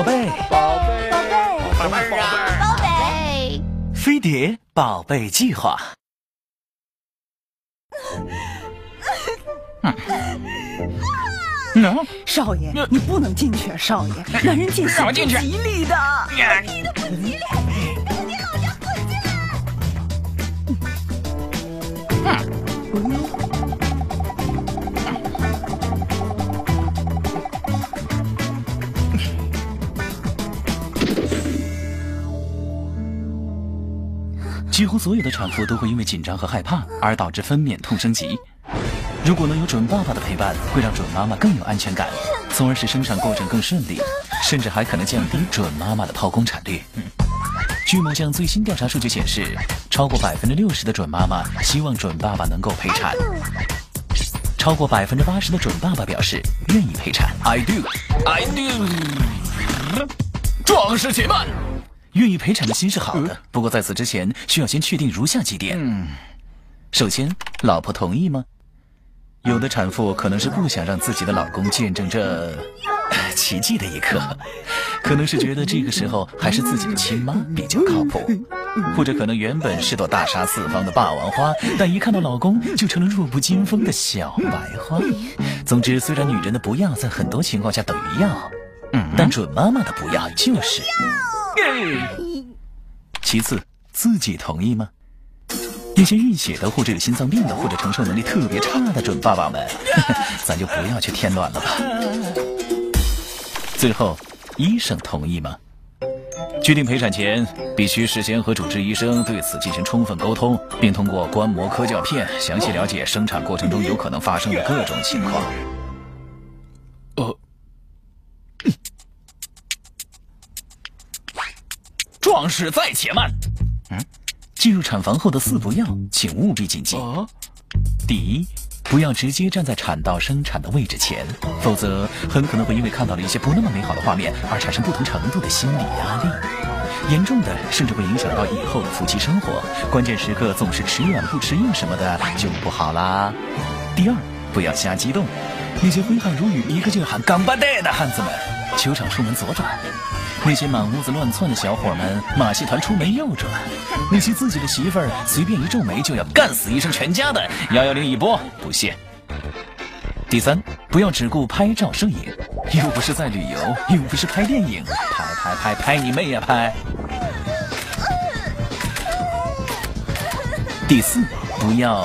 宝贝，宝贝，宝贝，宝贝啊，宝贝，飞碟宝贝计划。嗯，少爷，你不能进去，少爷，男人进去让我进去？不吉利的。你的不吉利，赶紧老家滚进来！几乎所有的产妇都会因为紧张和害怕而导致分娩痛升级。如果能有准爸爸的陪伴，会让准妈妈更有安全感，从而使生产过程更顺利，甚至还可能降低准妈妈的剖宫产率。据某项最新调查数据显示，超过百分之六十的准妈妈希望准爸爸能够陪产，超过百分之八十的准爸爸表示愿意陪产。I do, I do。壮士且慢，愿意陪产的心是好的，不过在此之前需要先确定如下几点。嗯，首先，老婆同意吗？有的产妇可能是不想让自己的老公见证这呃 奇迹的一刻，可能是觉得这个时候还是自己的亲妈比较靠谱，或者可能原本是朵大杀四方的霸王花，但一看到老公就成了弱不禁风的小白花。总之，虽然女人的不要在很多情况下等于要，嗯但准妈妈的不要就是。其次，自己同意吗？那些晕血的，或者有心脏病的，或者承受能力特别差的准爸爸们，咱就不要去添乱了吧。最后，医生同意吗？决定陪产前，必须事先和主治医生对此进行充分沟通，并通过观摩科教片详细了解生产过程中有可能发生的各种情况。壮士再且慢。嗯进入产房后的四不要，请务必谨记。哦，第一，不要直接站在产道生产的位置前，否则很可能会因为看到了一些不那么美好的画面而产生不同程度的心理压力，严重的甚至会影响到以后的夫妻生活。关键时刻总是吃软不吃硬什么的就不好啦。第二，不要瞎激动，那些挥汗如雨、一个劲儿喊“干巴爹”的汉子们，球场出门左转。那些满屋子乱窜的小伙们，马戏团出门右转；那些自己的媳妇儿随便一皱眉就要干死一声全家的，幺幺零一波不谢。第三，不要只顾拍照摄影，又不是在旅游，又不是拍电影，拍拍拍拍你妹呀拍！第四，不要。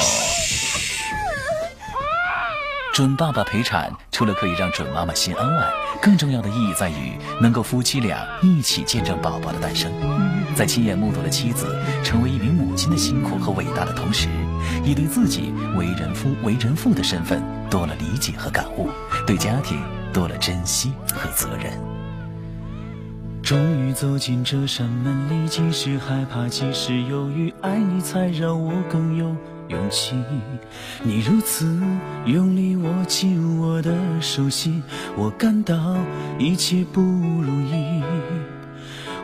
准爸爸陪产，除了可以让准妈妈心安外，更重要的意义在于能够夫妻俩一起见证宝宝的诞生，在亲眼目睹了妻子成为一名母亲的辛苦和伟大的同时，也对自己为人夫、为人父的身份多了理解和感悟，对家庭多了珍惜和责任。终于走进这扇门里，即使害怕，即使犹豫，爱你才让我更有勇气。你如此用力握紧我的手心，我感到一切不如意。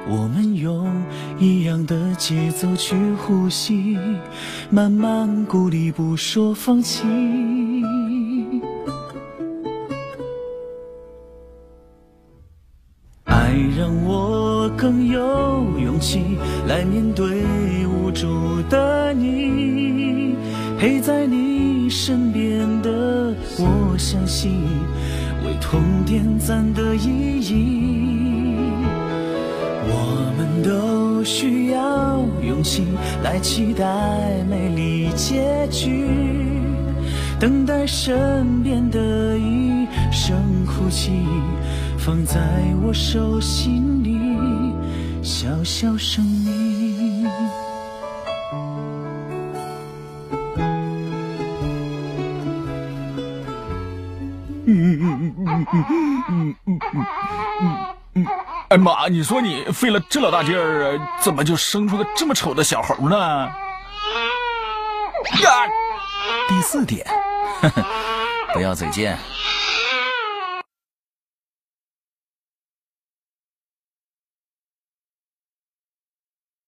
我们用一样的节奏去呼吸，慢慢鼓励，不说放弃。爱让我更有勇气来面对住的你，陪在你身边的我，相信为痛点赞的意义。我们都需要勇气来期待美丽结局，等待身边的一声哭泣，放在我手心里，小小生命。嗯嗯嗯嗯嗯嗯哎妈，你说你费了这老大劲儿，怎么就生出个这么丑的小猴呢？第四点，不要嘴贱，